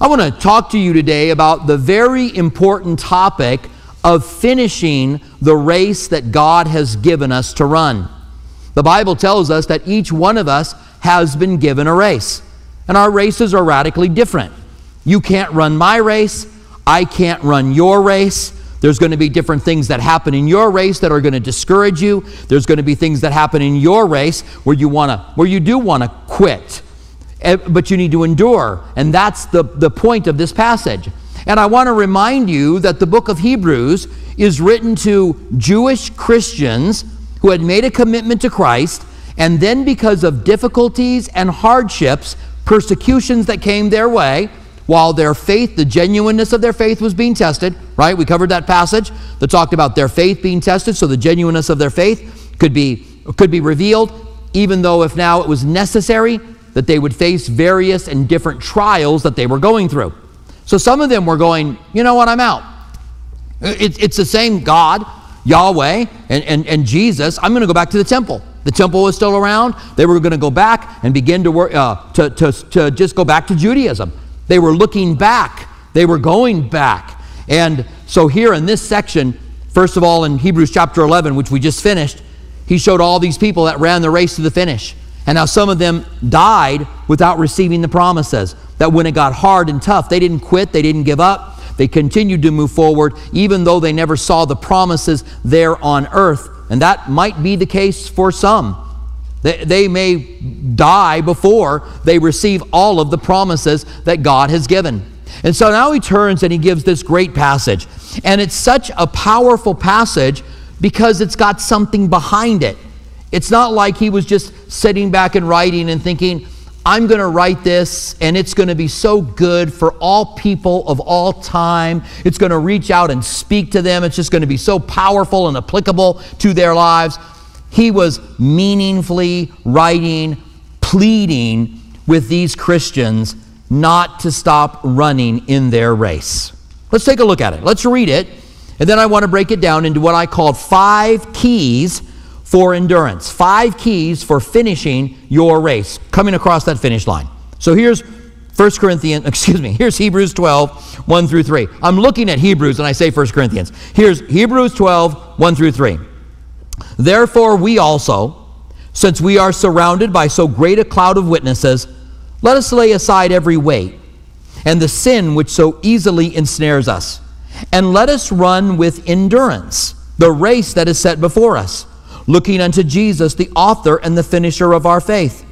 I want to talk to you today about the very important topic of finishing the race that God has given us to run. The Bible tells us that each one of us has been given a race, and our races are radically different. You can't run my race, I can't run your race. There's going to be different things that happen in your race that are going to discourage you. There's going to be things that happen in your race where you want to where you do want to quit. Eh, but you need to endure. And that's the, the point of this passage. And I want to remind you that the book of Hebrews is written to Jewish Christians who had made a commitment to Christ, and then because of difficulties and hardships, persecutions that came their way, while their faith, the genuineness of their faith was being tested, right? We covered that passage that talked about their faith being tested, so the genuineness of their faith could be, could be revealed, even though if now it was necessary that they would face various and different trials that they were going through. So some of them were going, you know what, I'm out. It, it's the same God, Yahweh, and, and, and Jesus. I'm going to go back to the temple. The temple was still around. They were going to go back and begin to work, uh, to, to, to just go back to Judaism. They were looking back. They were going back. And so here in this section, first of all, in Hebrews chapter 11, which we just finished, he showed all these people that ran the race to the finish. And now some of them died without receiving the promises. That when it got hard and tough, they didn't quit, they didn't give up, they continued to move forward, even though they never saw the promises there on earth. And that might be the case for some. They, they may die before they receive all of the promises that God has given. And so now he turns and he gives this great passage. And it's such a powerful passage because it's got something behind it. It's not like he was just sitting back and writing and thinking, I'm going to write this and it's going to be so good for all people of all time. It's going to reach out and speak to them. It's just going to be so powerful and applicable to their lives. He was meaningfully writing, pleading with these Christians not to stop running in their race. Let's take a look at it. Let's read it. And then I want to break it down into what I call five keys for endurance. Five keys for finishing your race, coming across that finish line. So here's 1 Corinthians, excuse me, here's Hebrews 12, 1 through 3. I'm looking at Hebrews and I say 1 Corinthians. Here's Hebrews 12, 1 through 3. Therefore, we also, since we are surrounded by so great a cloud of witnesses, let us lay aside every weight and the sin which so easily ensnares us, and let us run with endurance the race that is set before us looking unto Jesus, the author and the finisher of our faith,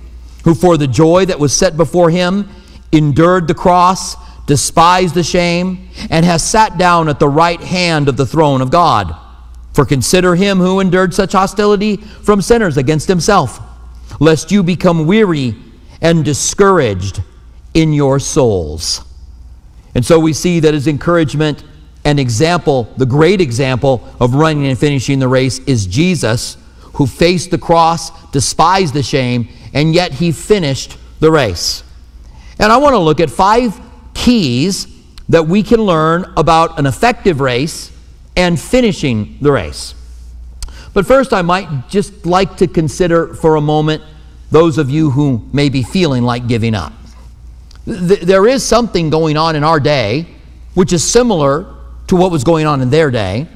who for the joy that was set before him endured the cross, despised the shame, and has sat down at the right hand of the throne of God. For consider him who endured such hostility from sinners against himself, lest you become weary and discouraged in your souls. And so we see that his encouragement and example, the great example of running and finishing the race, is Jesus who faced the cross, despised the shame, and yet he finished the race. And I want to look at five keys that we can learn about an effective race and finishing the race. But first, I might just like to consider for a moment those of you who may be feeling like giving up. There is something going on in our day which is similar to what was going on in their day.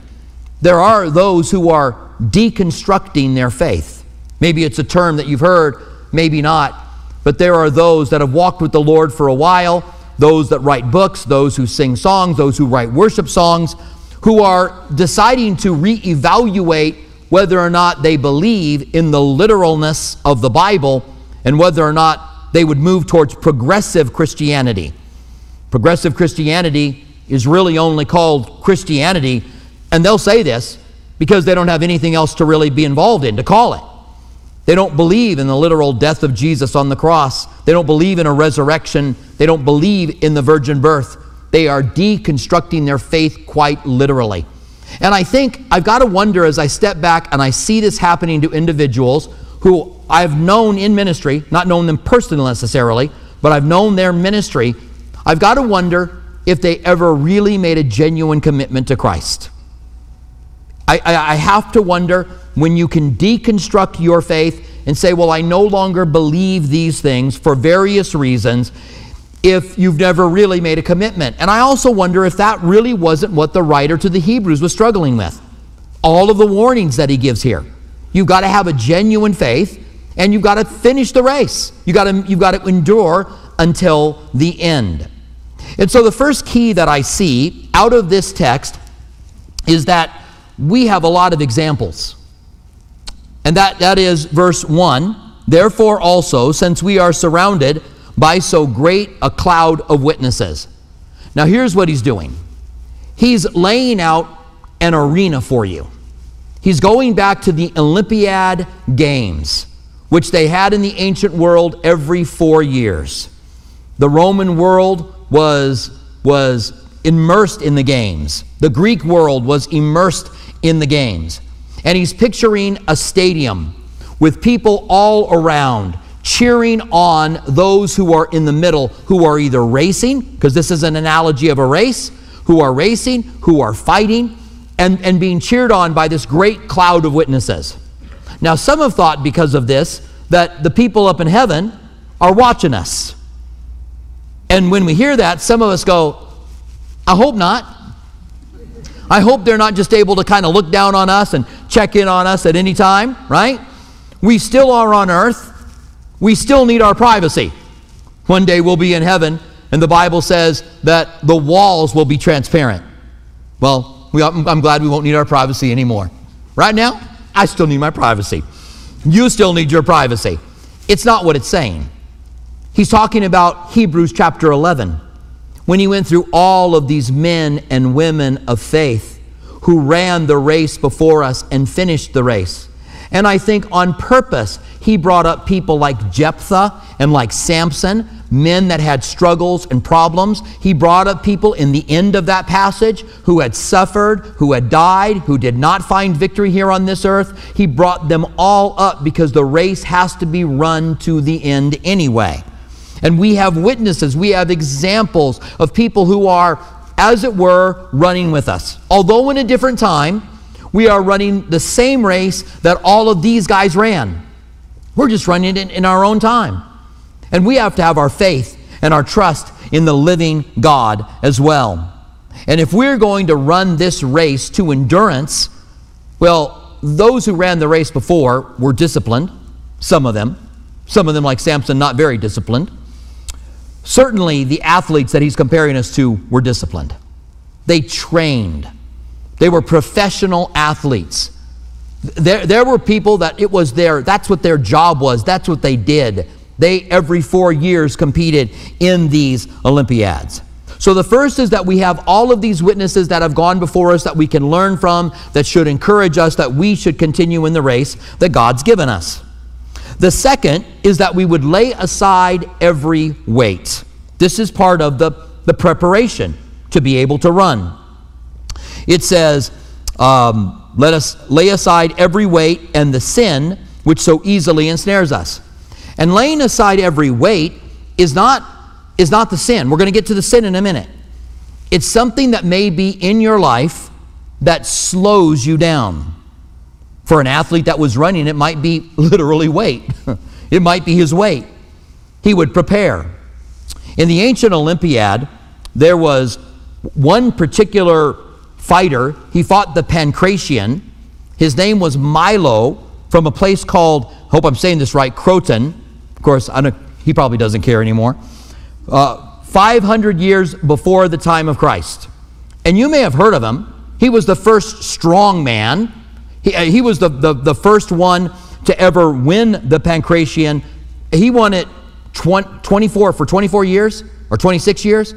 There are those who are deconstructing their faith. Maybe it's a term that you've heard, maybe not. But there are those that have walked with the Lord for a while, those that write books, those who sing songs, those who write worship songs, who are deciding to reevaluate whether or not they believe in the literalness of the Bible and whether or not they would move towards progressive Christianity. Progressive Christianity is really only called Christianity, and they'll say this because they don't have anything else to really be involved in to call it. They don't believe in the literal death of Jesus on the cross. They don't believe in a resurrection. They don't believe in the virgin birth. They are deconstructing their faith quite literally. And I think I've got to wonder as I step back and I see this happening to individuals who I've known in ministry, not known them personally necessarily, but I've known their ministry. I've got to wonder if they ever really made a genuine commitment to Christ. I, I, have to wonder when you can deconstruct your faith and say, well, I no longer believe these things for various reasons. if you've never really made a commitment. And I also wonder if that really wasn't what the writer to the Hebrews was struggling with. All of the warnings that he gives here. You've got to have a genuine faith and you've got to finish the race. You've got to, you've got to endure until the end. And so the first key that I see out of this text is that we have a lot of examples. And that, that is verse 1 Therefore, also, since we are surrounded by so great a cloud of witnesses. Now, here's what he's doing he's laying out an arena for you. He's going back to the Olympiad Games, which they had in the ancient world every four years. The Roman world was, was immersed in the games, the Greek world was immersed in the games. And he's picturing a stadium with people all around cheering on those who are in the middle, who are either racing, because this is an analogy of a race, who are racing, who are fighting, and, and being cheered on by this great cloud of witnesses. Now, some have thought because of this that the people up in heaven are watching us. And when we hear that, some of us go, I hope not. I hope they're not just able to kind of look down on us and check in on us at any time, right? We still are on earth. We still need our privacy. One day we'll be in heaven, and the Bible says that the walls will be transparent. Well, we, I'm glad we won't need our privacy anymore. Right now, I still need my privacy. You still need your privacy. It's not what it's saying. He's talking about Hebrews chapter 11 when he went through all of these men and women of faith who ran the race before us and finished the race. And I think on purpose, he brought up people like Jephthah and like Samson, men that had struggles and problems. He brought up people in the end of that passage who had suffered, who had died, who did not find victory here on this earth. He brought them all up because the race has to be run to the end anyway. And we have witnesses, we have examples of people who are, as it were, running with us. Although in a different time, we are running the same race that all of these guys ran. We're just running it in our own time. And we have to have our faith and our trust in the living God as well. And if we're going to run this race to endurance, well, those who ran the race before were disciplined, some of them. Some of them, like Samson, not very disciplined. Certainly, the athletes that he's comparing us to were disciplined. They trained, they were professional athletes. There, there were people that it was their, that's what their job was, that's what they did. They, every four years, competed in these Olympiads. So the first is that we have all of these witnesses that have gone before us that we can learn from, that should encourage us that we should continue in the race that God's given us. The second is that we would lay aside every weight. This is part of the, the preparation to be able to run. It says, um, Let us lay aside every weight and the sin which so easily ensnares us. And laying aside every weight is not, is not the sin. We're going to get to the sin in a minute. It's something that may be in your life that slows you down. For an athlete that was running, it might be literally weight, it might be his weight. He would prepare. In the ancient Olympiad, there was one particular fighter. He fought the Pankration. His name was Milo from a place called, hope I'm saying this right, Croton. Of course, I don't, he probably doesn't care anymore. Uh, 500 years before the time of Christ. And you may have heard of him. He was the first strong man he, uh, he was the, the, the first one to ever win the Pankration. He won it 20, 24 for 24 years or 26 years.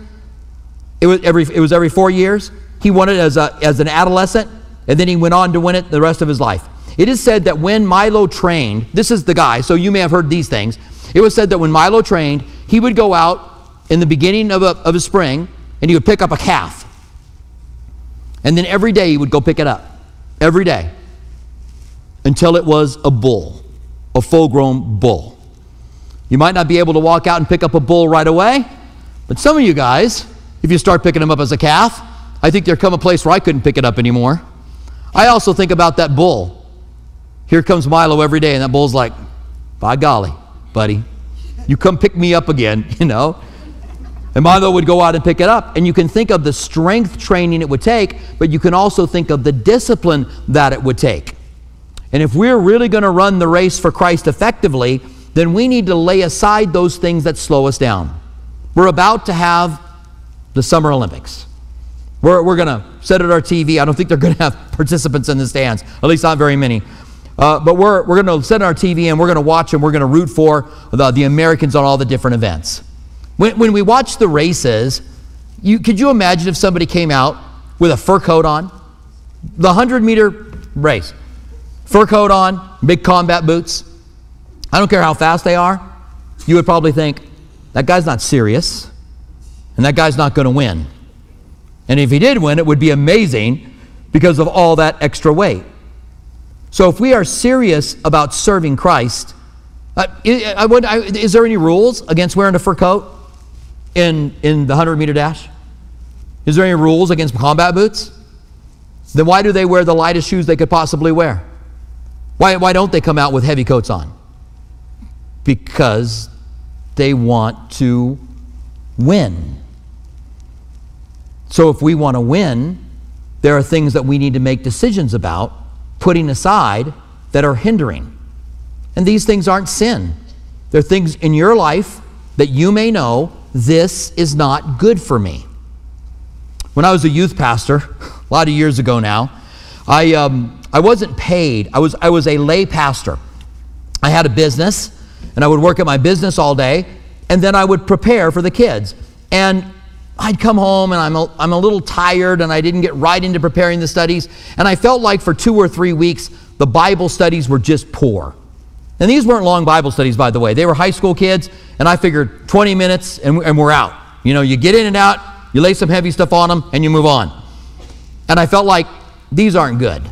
It was every, it was every four years. He won it as, a, as an adolescent, and then he went on to win it the rest of his life. It is said that when Milo trained, this is the guy, so you may have heard these things. It was said that when Milo trained, he would go out in the beginning of a, of a spring and he would pick up a calf. And then every day he would go pick it up. Every day until it was a bull, a full grown bull. You might not be able to walk out and pick up a bull right away, but some of you guys, if you start picking them up as a calf, I think there come a place where I couldn't pick it up anymore. I also think about that bull. Here comes Milo every day, and that bull's like, by golly, buddy, you come pick me up again, you know. And Milo would go out and pick it up. And you can think of the strength training it would take, but you can also think of the discipline that it would take. And if we're really going to run the race for Christ effectively, then we need to lay aside those things that slow us down. We're about to have the Summer Olympics. We're, we're going to set it our TV. I don't think they're going to have participants in the stands, at least not very many. Uh, but we're, we're going to set our TV and we're going to watch and we're going to root for the, the Americans on all the different events. When, when we watch the races, you, could you imagine if somebody came out with a fur coat on? The 100 meter race, fur coat on, big combat boots. I don't care how fast they are. You would probably think, that guy's not serious, and that guy's not going to win. And if he did win, it would be amazing because of all that extra weight. So if we are serious about serving Christ, uh, I, would, I, is there any rules against wearing a fur coat in, in the 100 meter dash? Is there any rules against combat boots? Then why do they wear the lightest shoes they could possibly wear? Why, why don't they come out with heavy coats on? Because they want to win. So if we want to win, there are things that we need to make decisions about putting aside that are hindering. And these things aren't sin. They're things in your life that you may know this is not good for me. When I was a youth pastor, a lot of years ago now, I, um, I wasn't paid. I was, I was a lay pastor. I had a business, and I would work at my business all day, and then I would prepare for the kids. And I'd come home and I'm a, I'm a little tired and I didn't get right into preparing the studies. And I felt like for two or three weeks, the Bible studies were just poor. And these weren't long Bible studies, by the way. They were high school kids, and I figured 20 minutes and, and we're out. You know, you get in and out, you lay some heavy stuff on them, and you move on. And I felt like these aren't good.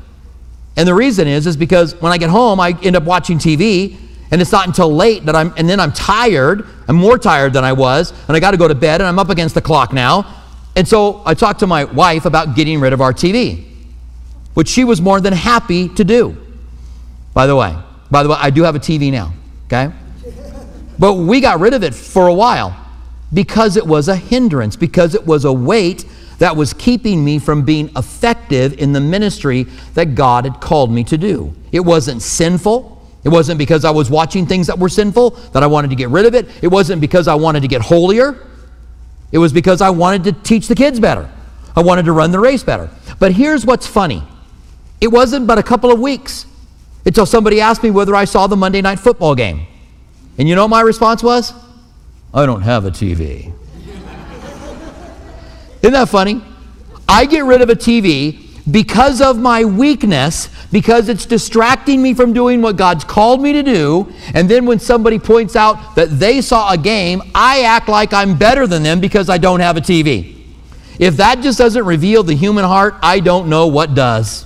And the reason is, is because when I get home, I end up watching TV and it's not until late that I'm, and then I'm tired. I'm more tired than I was, and I got to go to bed, and I'm up against the clock now. And so I talked to my wife about getting rid of our TV, which she was more than happy to do. By the way, by the way, I do have a TV now, okay? But we got rid of it for a while because it was a hindrance, because it was a weight that was keeping me from being effective in the ministry that God had called me to do. It wasn't sinful. It wasn't because I was watching things that were sinful that I wanted to get rid of it. It wasn't because I wanted to get holier. It was because I wanted to teach the kids better. I wanted to run the race better. But here's what's funny it wasn't but a couple of weeks until somebody asked me whether I saw the Monday night football game. And you know what my response was? I don't have a TV. Isn't that funny? I get rid of a TV because of my weakness, because it's distracting me from doing what God's called me to do. And then when somebody points out that they saw a game, I act like I'm better than them because I don't have a TV. If that just doesn't reveal the human heart, I don't know what does.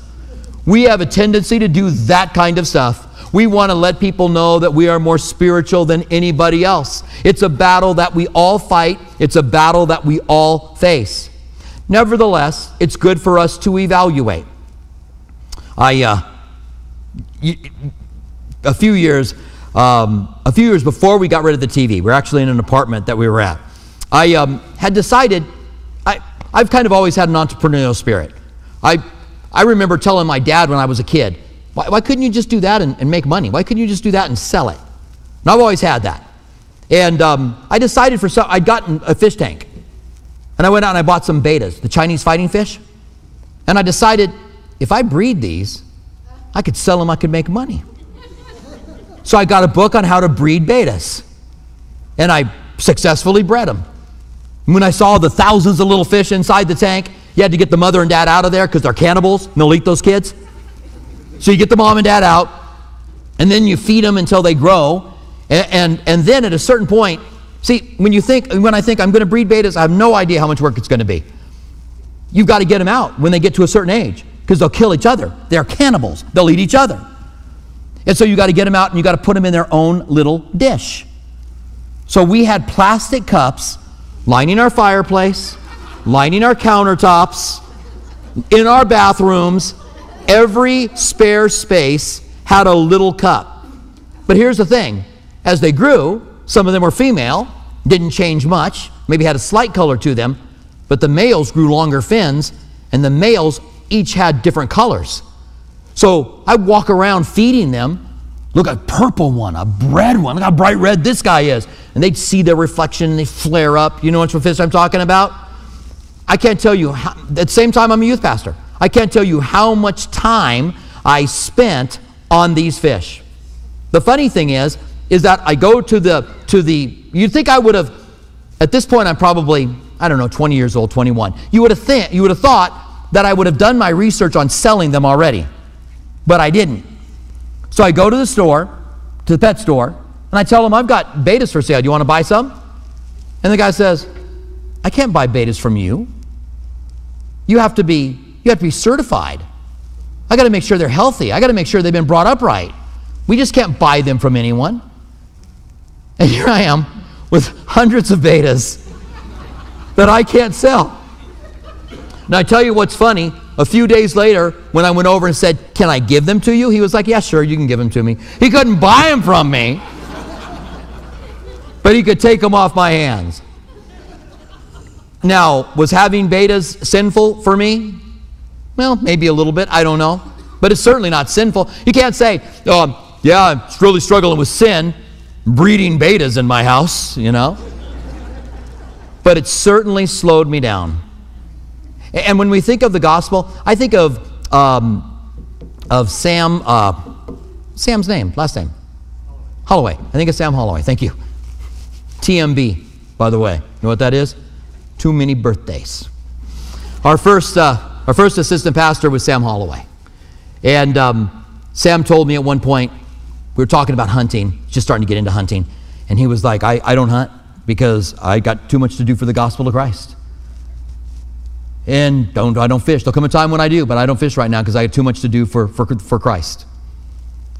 We have a tendency to do that kind of stuff. We want to let people know that we are more spiritual than anybody else. It's a battle that we all fight, it's a battle that we all face. Nevertheless, it's good for us to evaluate. I, uh, a few years, um, a few years before we got rid of the TV, we we're actually in an apartment that we were at. I um, had decided, I, I've kind of always had an entrepreneurial spirit. I, I remember telling my dad when I was a kid, why, why couldn't you just do that and, and, make money? Why couldn't you just do that and sell it? And I've always had that. And um, I decided for some, I'd gotten a fish tank. And I went out and I bought some bettas, the Chinese fighting fish. And I decided if I breed these, I could sell them, I could make money. So I got a book on how to breed bettas. And I successfully bred them. And When I saw the thousands of little fish inside the tank, you had to get the mother and dad out of there because they're cannibals and they'll eat those kids. So you get the mom and dad out, and then you feed them until they grow. And, and, and then at a certain point, See, when you think, when I think I'm going to breed bettas, I have no idea how much work it's going to be. You've got to get them out when they get to a certain age because they'll kill each other. They're cannibals. They'll eat each other. And so you got to get them out and you got to put them in their own little dish. So we had plastic cups lining our fireplace, lining our countertops, in our bathrooms. Every spare space had a little cup. But here's the thing as they grew, some of them were female, didn't change much. maybe had a slight color to them, but the males grew longer fins, and the males each had different colors. So I'd walk around feeding them. Look, a purple one, a red one. Look how bright red this guy is. And they'd see their reflection and they flare up. You know which fish I'm talking about? I can't tell you, how, at the same time, I'm a youth pastor. I can't tell you how much time I spent on these fish. The funny thing is, is that I go to the, to the, you'd think I would have, at this point, I'm probably, I don't know, 20 years old, 21. You would have, th- you would have thought that I would have done my research on selling them already, but I didn't. So I go to the store, to the pet store, and I tell them, I've got bettas for sale. Do you want to buy some? And the guy says, I can't buy bettas from you. You have to be, you have to be certified. I got to make sure they're healthy. I got to make sure they've been brought up right. We just can't buy them from anyone. And here I am with hundreds of bettas that I can't sell. Now, I tell you what's funny. A few days later, when I went over and said, Can I give them to you? He was like, Yeah, sure, you can give them to me. He couldn't buy them from me, but he could take them off my hands. Now, was having bettas sinful for me? Well, maybe a little bit, I don't know. But it's certainly not sinful. You can't say, oh, yeah, I'm really struggling with sin, breeding bettas in my house, you know. but it certainly slowed me down. And when we think of the gospel, I think of, um, of Sam, uh, Sam's name, last name. Holloway. I think it's Sam Holloway. Thank you. TMB, by the way. You know what that is? Too many birthdays. Our first, uh, our first assistant pastor was Sam Holloway. And um, Sam told me at one point, we were talking about hunting, just starting to get into hunting. And he was like, I, I don't hunt because I got too much to do for the gospel of Christ. And don't, I don't fish. There'll come a time when I do, but I don't fish right now because I have too much to do for, for, for Christ.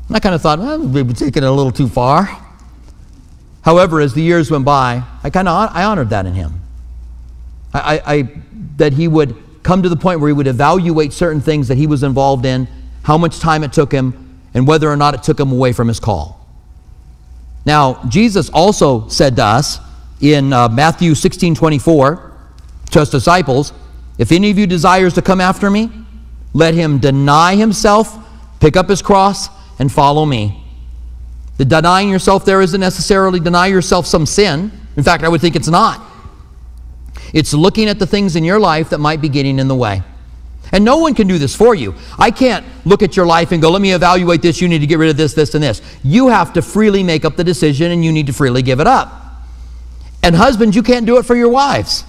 And I kind of thought, well, we've taken it a little too far. However, as the years went by, I kind of I honored that in him. I, I, I, that he would come to the point where he would evaluate certain things that he was involved in, how much time it took him, and whether or not it took him away from his call. Now, Jesus also said to us in uh, Matthew 16 24 to his disciples, If any of you desires to come after me, let him deny himself, pick up his cross, and follow me. The denying yourself there isn't necessarily deny yourself some sin. In fact, I would think it's not. It's looking at the things in your life that might be getting in the way. And no one can do this for you. I can't look at your life and go, let me evaluate this. You need to get rid of this, this, and this. You have to freely make up the decision and you need to freely give it up. And husbands, you can't do it for your wives.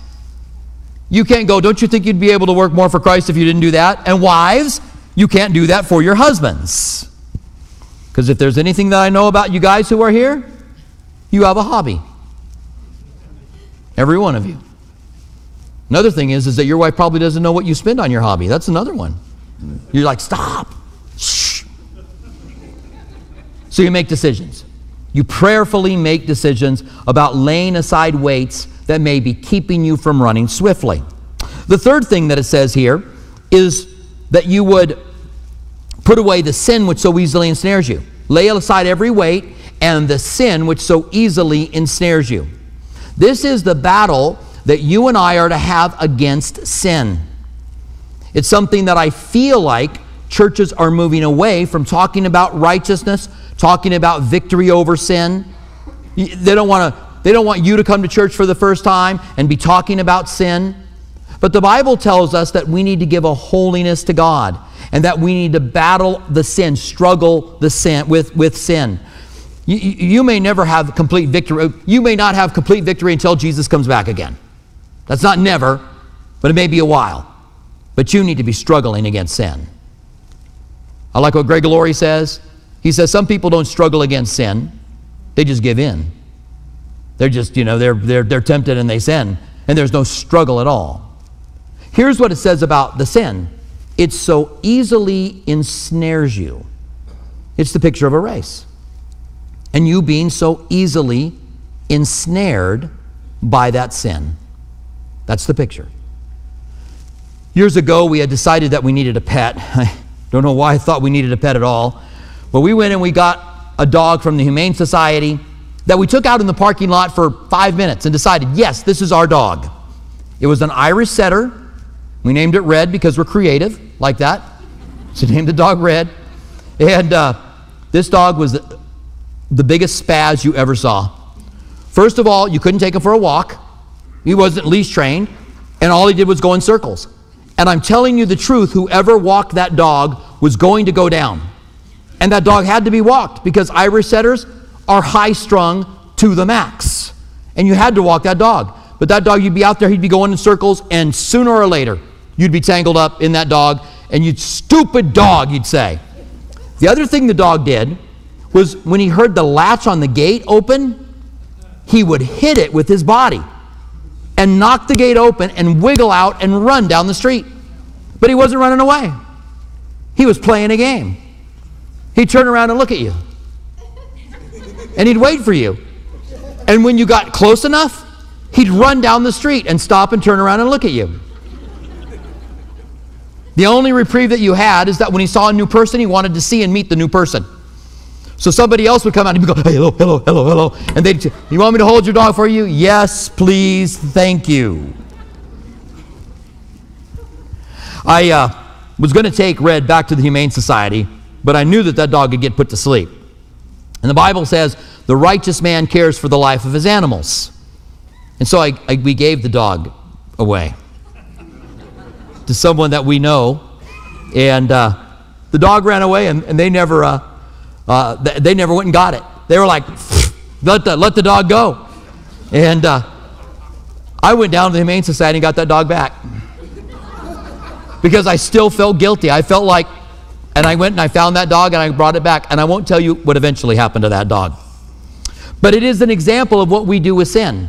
You can't go, don't you think you'd be able to work more for Christ if you didn't do that? And wives, you can't do that for your husbands. Because if there's anything that I know about you guys who are here, you have a hobby. Every one of you. Another thing is, is that your wife probably doesn't know what you spend on your hobby. That's another one. You're like, stop. Shh. So you make decisions. You prayerfully make decisions about laying aside weights that may be keeping you from running swiftly. The third thing that it says here is that you would put away the sin which so easily ensnares you. Lay aside every weight and the sin which so easily ensnares you. This is the battle that you and I are to have against sin. It's something that I feel like churches are moving away from talking about righteousness, talking about victory over sin. They don't want to they don't want you to come to church for the first time and be talking about sin. But the Bible tells us that we need to give a holiness to God and that we need to battle the sin, struggle the sin with, with sin. You, you may never have complete victory. You may not have complete victory until Jesus comes back again. That's not never, but it may be a while. But you need to be struggling against sin. I like what Greg Laurie says. He says some people don't struggle against sin, they just give in. They're just, you know, they're, they're, they're tempted and they sin, and there's no struggle at all. Here's what it says about the sin it so easily ensnares you. It's the picture of a race. And you being so easily ensnared by that sin. That's the picture. Years ago, we had decided that we needed a pet. I don't know why I thought we needed a pet at all. But we went and we got a dog from the Humane Society. that we took out in the parking lot for five minutes and decided, yes, this is our dog. It was an Irish setter. We named it Red because we're creative, like that. So we named the dog Red. And uh, this dog was the, the biggest spaz you ever saw. First of all, you couldn't take him for a walk. He wasn't leash trained, and all he did was go in circles. And I'm telling you the truth, whoever walked that dog was going to go down. And that dog had to be walked because Irish setters are high strung to the max. And you had to walk that dog. But that dog, you'd be out there, he'd be going in circles, and sooner or later, you'd be tangled up in that dog, and you'd, stupid dog, you'd say. The other thing the dog did was when he heard the latch on the gate open, he would hit it with his body and knock the gate open and wiggle out and run down the street. But he wasn't running away, he was playing a game. He'd turn around and look at you, and he'd wait for you. And when you got close enough, he'd run down the street and stop and turn around and look at you. The only reprieve that you had is that when he saw a new person, he wanted to see and meet the new person. So somebody else would come out and go, hey, hello, hello, hello, hello. And they'd say, You want me to hold your dog for you? Yes, please, thank you. I uh, was going to take Red back to the Humane Society, but I knew that that dog would get put to sleep. And the Bible says, The righteous man cares for the life of his animals. And so I, I, we gave the dog away to someone that we know. And uh, the dog ran away, and, and they never. Uh, uh, they never went and got it. They were like, let the, let the dog go. And uh, I went down to the Humane Society and got that dog back. Because I still felt guilty. I felt like, and I went and I found that dog and I brought it back. And I won't tell you what eventually happened to that dog. But it is an example of what we do with sin.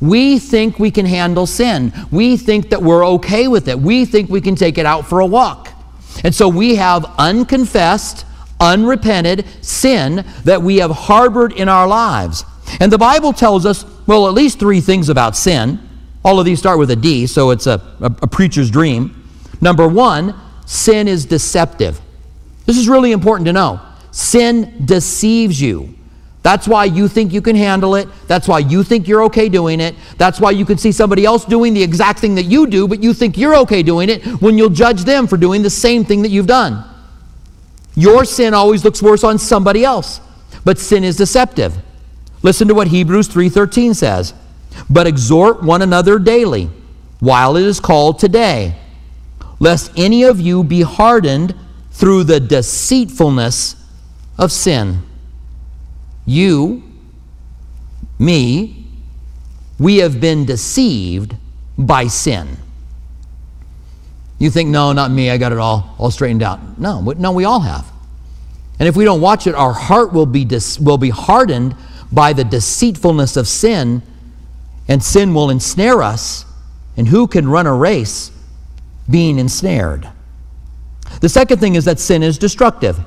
We think we can handle sin. We think that we're okay with it. We think we can take it out for a walk. And so we have unconfessed, unrepented sin that we have harbored in our lives. And the Bible tells us, well, at least three things about sin. All of these start with a D, so it's a, a, a preacher's dream. Number one, sin is deceptive. This is really important to know. Sin deceives you. That's why you think you can handle it. That's why you think you're okay doing it. That's why you can see somebody else doing the exact thing that you do, but you think you're okay doing it when you'll judge them for doing the same thing that you've done. Your sin always looks worse on somebody else, but sin is deceptive. Listen to what Hebrews 3:13 says. But exhort one another daily while it is called today, lest any of you be hardened through the deceitfulness of sin. You, me, we have been deceived by sin. You think, no, not me, I got it all, all straightened out. No, no, we all have. And if we don't watch it, our heart will be, dis- will be hardened by the deceitfulness of sin, and sin will ensnare us. And who can run a race being ensnared? The second thing is that sin is destructive.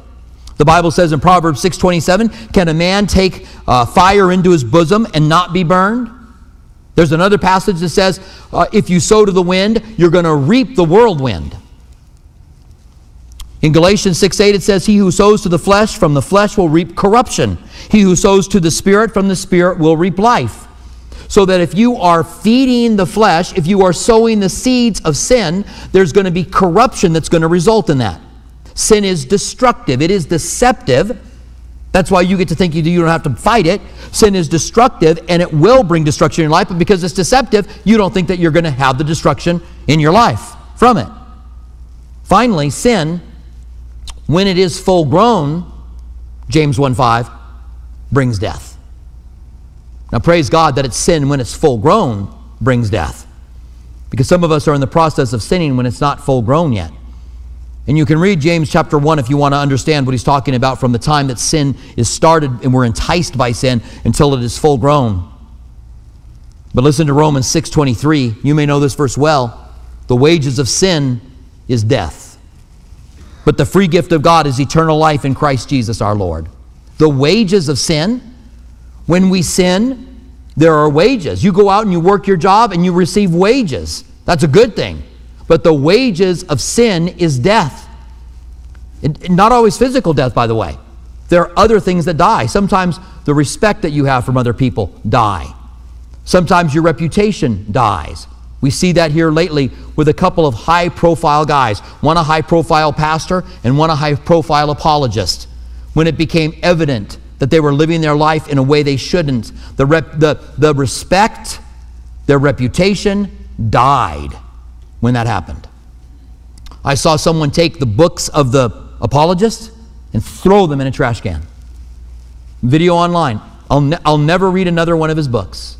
The Bible says in Proverbs 6:27, "Can a man take uh, fire into his bosom and not be burned?" There's another passage that says, uh, if you sow to the wind, you're going to reap the whirlwind. In Galatians 6 8, it says, He who sows to the flesh, from the flesh will reap corruption. He who sows to the Spirit, from the Spirit will reap life. So that if you are feeding the flesh, if you are sowing the seeds of sin, there's going to be corruption that's going to result in that. Sin is destructive, it is deceptive that's why you get to think you, don't have to fight it. Sin is destructive and it will bring destruction in your life, but because it's deceptive, you don't think that you're going to have the destruction in your life from it. Finally, sin, when it is full grown, James 1 5, brings death. Now, praise God that it's sin when it's full grown brings death. Because some of us are in the process of sinning when it's not full grown yet. And you can read James chapter 1 if you want to understand what he's talking about from the time that sin is started and we're enticed by sin until it is full grown. But listen to Romans 6:23. You may know this verse well. The wages of sin is death. But the free gift of God is eternal life in Christ Jesus our Lord. The wages of sin, when we sin, there are wages. You go out and you work your job and you receive wages. That's a good thing. But the wages of sin is death. It, not always physical death, by the way. There are other things that die. Sometimes the respect that you have from other people die. Sometimes your reputation dies. We see that here lately with a couple of high profile guys, one a high profile pastor and one a high profile apologist. When it became evident that they were living their life in a way they shouldn't, the, rep, the, the respect, their reputation died when that happened. I saw someone take the books of the apologist and throw them in a trash can. Video online. I'll, ne- I'll never read another one of his books.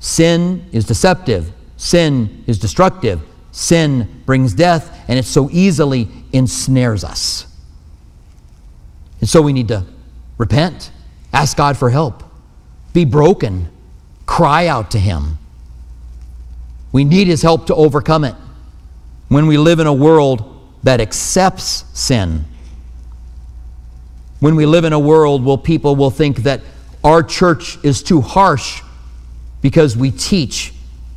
Sin is deceptive. Sin is destructive. Sin brings death, and it so easily ensnares us. And so we need to repent, ask God for help, be broken, cry out to Him. We need His help to overcome it. When we live in a world that accepts sin, when we live in a world where people will think that our church is too harsh because we teach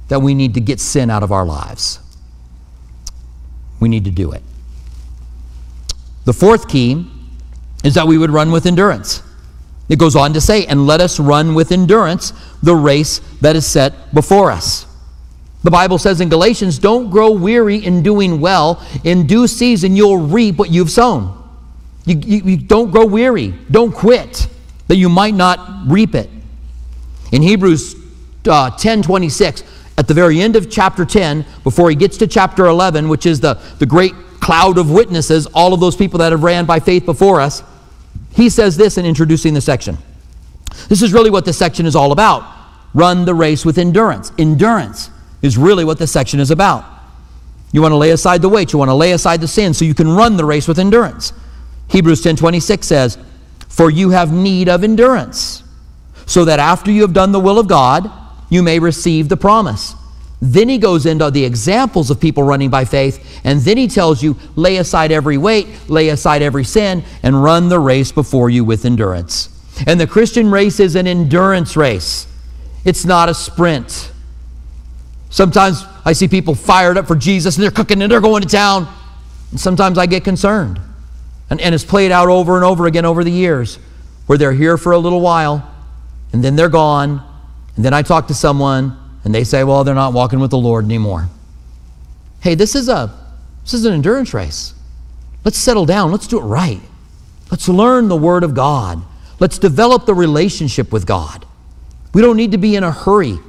that we need to get sin out of our lives. We need to do it. The fourth key is that we would run with endurance. It goes on to say, and let us run with endurance the race that is set before us. The Bible says in Galatians, don't grow weary in doing well. In due season, you'll reap what you've sown. You, you, you don't grow weary. Don't quit, that you might not reap it. In Hebrews uh, 10 26, at the very end of chapter 10, before he gets to chapter 11, which is the, the great cloud of witnesses, all of those people that have ran by faith before us, he says this in introducing the section. This is really what this section is all about. Run the race with endurance. Endurance is really what this section is about. You want to lay aside the weight, you want to lay aside the sin so you can run the race with endurance. Hebrews 10:26 says, "For you have need of endurance, so that after you have done the will of God, you may receive the promise." Then he goes into the examples of people running by faith, and then he tells you, lay aside every weight, lay aside every sin, and run the race before you with endurance. And the Christian race is an endurance race, it's not a sprint. Sometimes I see people fired up for Jesus and they're cooking and they're going to town. And sometimes I get concerned. And, and it's played out over and over again over the years where they're here for a little while and then they're gone. And then I talk to someone and they say, well, they're not walking with the Lord anymore. Hey, this is, a, this is an endurance race. Let's settle down. Let's do it right. Let's learn the Word of God. Let's develop the relationship with God. We don't need to be in a hurry.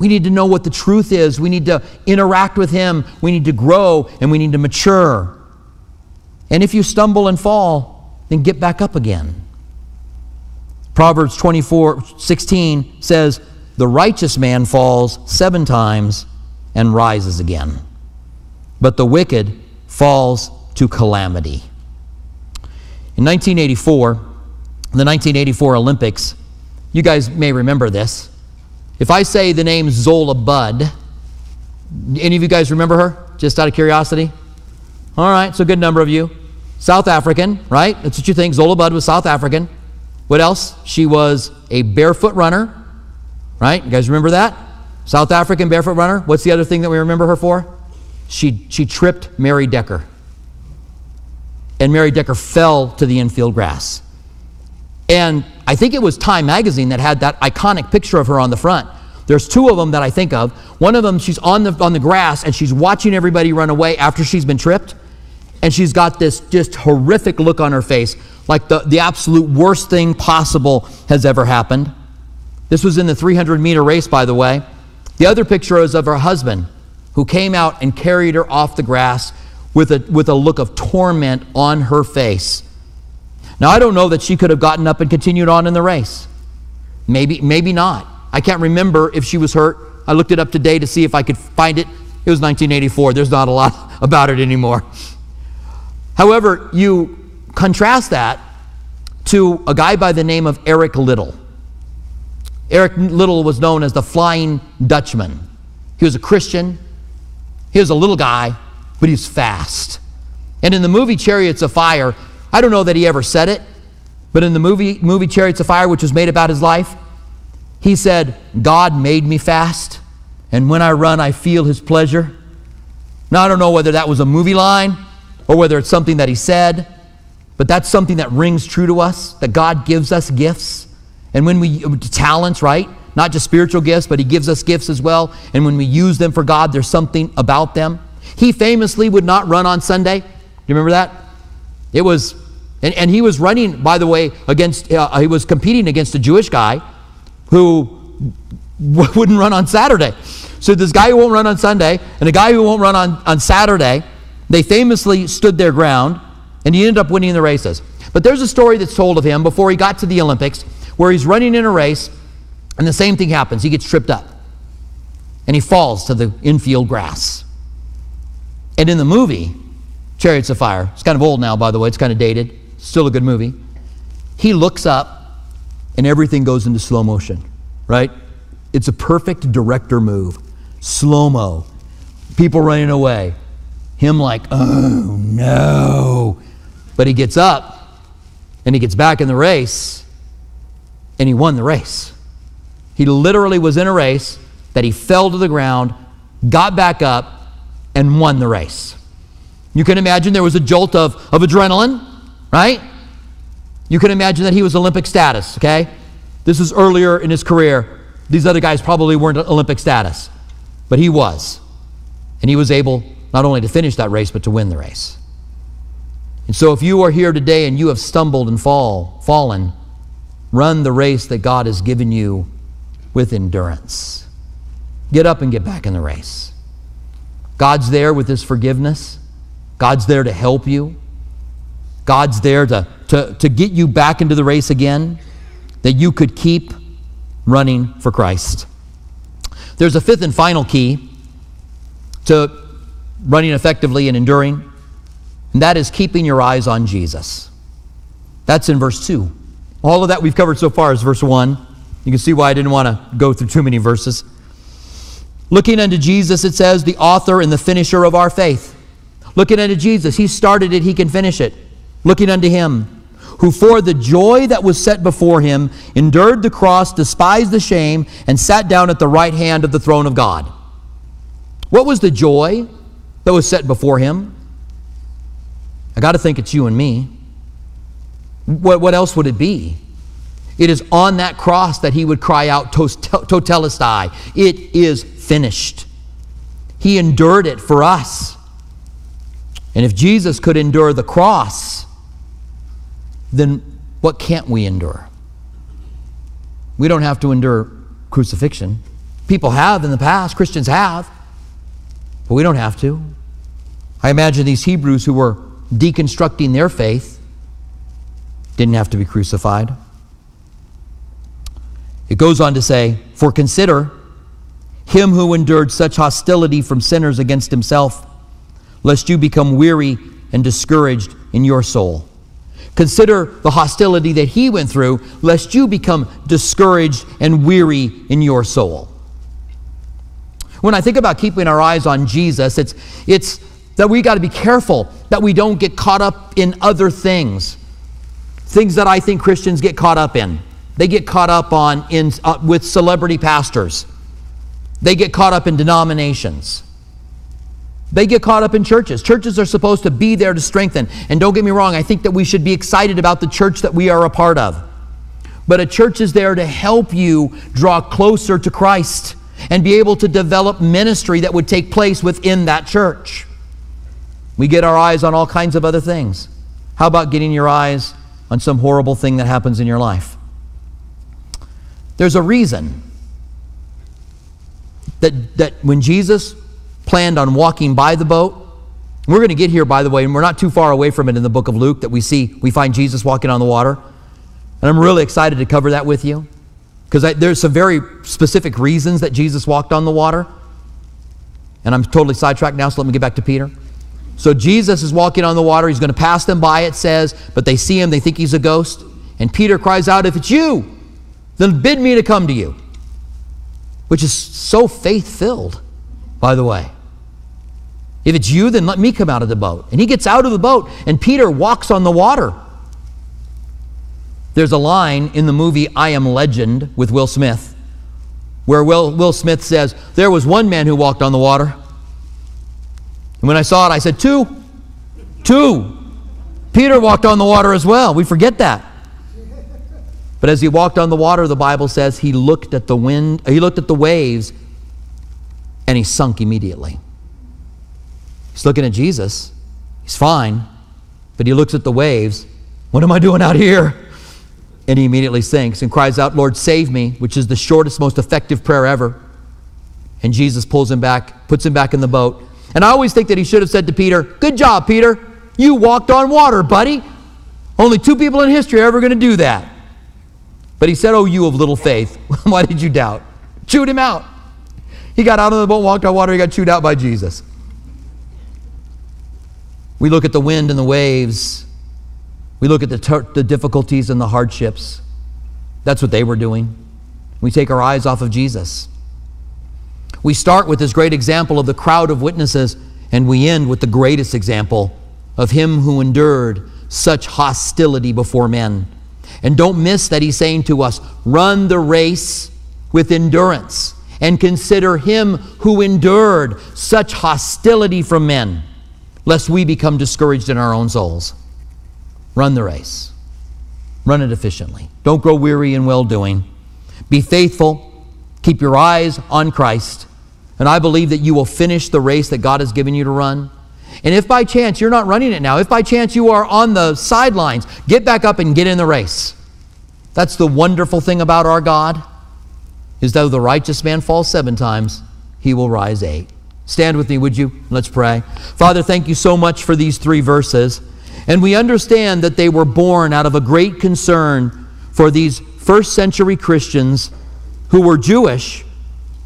We need to know what the truth is. We need to interact with Him. We need to grow and we need to mature. And if you stumble and fall, then get back up again. Proverbs 24 16 says, The righteous man falls seven times and rises again, but the wicked falls to calamity. In 1984, the 1984 Olympics, you guys may remember this. If I say the name Zola Budd, any of you guys remember her? Just out of curiosity? All right, so a good number of you. South African, right? That's what you think. Zola Budd was South African. What else? She was a barefoot runner, right? You guys remember that? South African barefoot runner. What's the other thing that we remember her for? She, she tripped Mary Decker. And Mary Decker fell to the infield grass. And I think it was Time magazine that had that iconic picture of her on the front. There's two of them that I think of. One of them, she's on the, on the grass and she's watching everybody run away after she's been tripped. And she's got this just horrific look on her face, like the, the absolute worst thing possible has ever happened. This was in the 300 meter race, by the way. The other picture is of her husband, who came out and carried her off the grass with a, with a look of torment on her face. Now, I don't know that she could have gotten up and continued on in the race. Maybe, maybe not. I can't remember if she was hurt. I looked it up today to see if I could find it. It was 1984. There's not a lot about it anymore. However, you contrast that to a guy by the name of Eric Liddell. Eric Liddell was known as the Flying Dutchman. He was a Christian. He was a little guy, but he's fast. And in the movie Chariots of Fire, I don't know that he ever said it, but in the movie, movie Chariots of Fire, which was made about his life, he said, God made me fast, and when I run, I feel his pleasure. Now, I don't know whether that was a movie line or whether it's something that he said, but that's something that rings true to us that God gives us gifts. And when we, talents, right? Not just spiritual gifts, but He gives us gifts as well. And when we use them for God, there's something about them. He famously would not run on Sunday. Do you remember that? It was, and, and he was running, by the way, against, uh, he was competing against a Jewish guy who wouldn't run on Saturday. So this guy who won't run on Sunday and a guy who won't run on, on Saturday, they famously stood their ground and he ended up winning the races. But there's a story that's told of him before he got to the Olympics where he's running in a race and the same thing happens. He gets tripped up and he falls to the infield grass. And in the movie, Chariots of Fire, it's kind of old now, by the way, it's kind of dated, still a good movie. He looks up and everything goes into slow motion, right? It's a perfect director move. Slow mo. People running away. Him like, oh no. But he gets up and he gets back in the race and he won the race. He literally was in a race that he fell to the ground, got back up, and won the race. You can imagine there was a jolt of, of adrenaline, right? You can imagine that he was Olympic status, okay? This is earlier in his career. These other guys probably weren't Olympic status, but he was. And he was able not only to finish that race, but to win the race. And so if you are here today and you have stumbled and fall, fallen, run the race that God has given you with endurance. Get up and get back in the race. God's there with His forgiveness. God's there to help you. God's there to, to, to get you back into the race again, that you could keep running for Christ. There's a fifth and final key to running effectively and enduring, and that is keeping your eyes on Jesus. That's in verse 2. All of that we've covered so far is verse 1. You can see why I didn't want to go through too many verses. Looking unto Jesus, it says, the author and the finisher of our faith. Looking unto Jesus, he started it, he can finish it. Looking unto him, who for the joy that was set before him endured the cross, despised the shame, and sat down at the right hand of the throne of God. What was the joy that was set before him? I got to think it's you and me. What, what else would it be? It is on that cross that he would cry out, Tetelestai. It is finished. He endured it for us. And if Jesus could endure the cross, then what can't we endure? We don't have to endure crucifixion. People have in the past, Christians have, but we don't have to. I imagine these Hebrews who were deconstructing their faith didn't have to be crucified. It goes on to say, For consider him who endured such hostility from sinners against himself, lest you become weary and discouraged in your soul. Consider the hostility that he went through, lest you become discouraged and weary in your soul. When I think about keeping our eyes on Jesus, it's, it's that we got to be careful that we don't get caught up in other things, things that I think Christians get caught up in. They get caught up on in, uh, with celebrity pastors. They get caught up in denominations. They get caught up in churches. Churches are supposed to be there to strengthen. And don't get me wrong, I think that we should be excited about the church that we are a part of. But a church is there to help you draw closer to Christ and be able to develop ministry that would take place within that church. We get our eyes on all kinds of other things. How about getting your eyes on some horrible thing that happens in your life? There's a reason that, that when Jesus planned on walking by the boat, we're going to get here, by the way, and we're not too far away from it in the book of Luke that we see, we find Jesus walking on the water. And I'm really excited to cover that with you because there's some very specific reasons that Jesus walked on the water. And I'm totally sidetracked now, so let me get back to Peter. So Jesus is walking on the water. He's going to pass them by, it says, but they see him, they think he's a ghost. And Peter cries out, If it's you, then bid me to come to you. Which is so faith filled, by the way. If it's you, then let me come out of the boat. And he gets out of the boat, and Peter walks on the water. There's a line in the movie I Am Legend with Will Smith where Will, Will Smith says, There was one man who walked on the water. And when I saw it, I said, Two. Two. Peter walked on the water as well. We forget that. But as he walked on the water, the Bible says he looked at the wind, he looked at the waves, and he sunk immediately. He's looking at Jesus. He's fine. But he looks at the waves. What am I doing out here? And he immediately sinks and cries out, Lord, save me, which is the shortest, most effective prayer ever. And Jesus pulls him back, puts him back in the boat. And I always think that he should have said to Peter, Good job, Peter. You walked on water, buddy. Only two people in history are ever going to do that. But he said, Oh, you of little faith. Why did you doubt? Chewed him out. He got out of the boat, walked on water, he got chewed out by Jesus. We look at the wind and the waves. We look at the, ter- the difficulties and the hardships. That's what they were doing. We take our eyes off of Jesus. We start with this great example of the crowd of witnesses, and we end with the greatest example of him who endured such hostility before men. And don't miss that he's saying to us, run the race with endurance and consider him who endured such hostility from men, lest we become discouraged in our own souls. Run the race. Run it efficiently. Don't grow weary in well doing. Be faithful. Keep your eyes on Christ. And I believe that you will finish the race that God has given you to run. And if by chance you're not running it now, if by chance you are on the sidelines, get back up and get in the race. That's the wonderful thing about our God is though the righteous man falls seven times, he will rise eight. Stand with me, would you? Let's pray. Father, thank you so much for these three verses. And we understand that they were born out of a great concern for these first century Christians who were Jewish,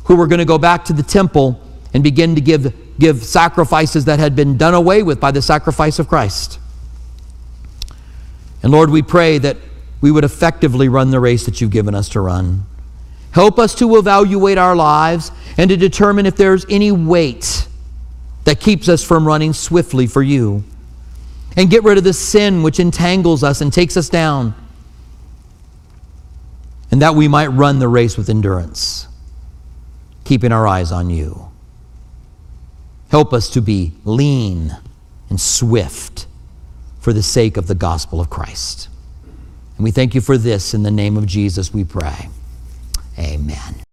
who were going to go back to the temple and begin to give, give sacrifices that had been done away with by the sacrifice of Christ. And Lord, we pray that we would effectively run the race that you've given us to run. Help us to evaluate our lives and to determine if there's any weight that keeps us from running swiftly for you. And get rid of the sin which entangles us and takes us down. And that we might run the race with endurance, keeping our eyes on you. Help us to be lean and swift for the sake of the gospel of Christ. And we thank you for this in the name of Jesus, we pray. Amen.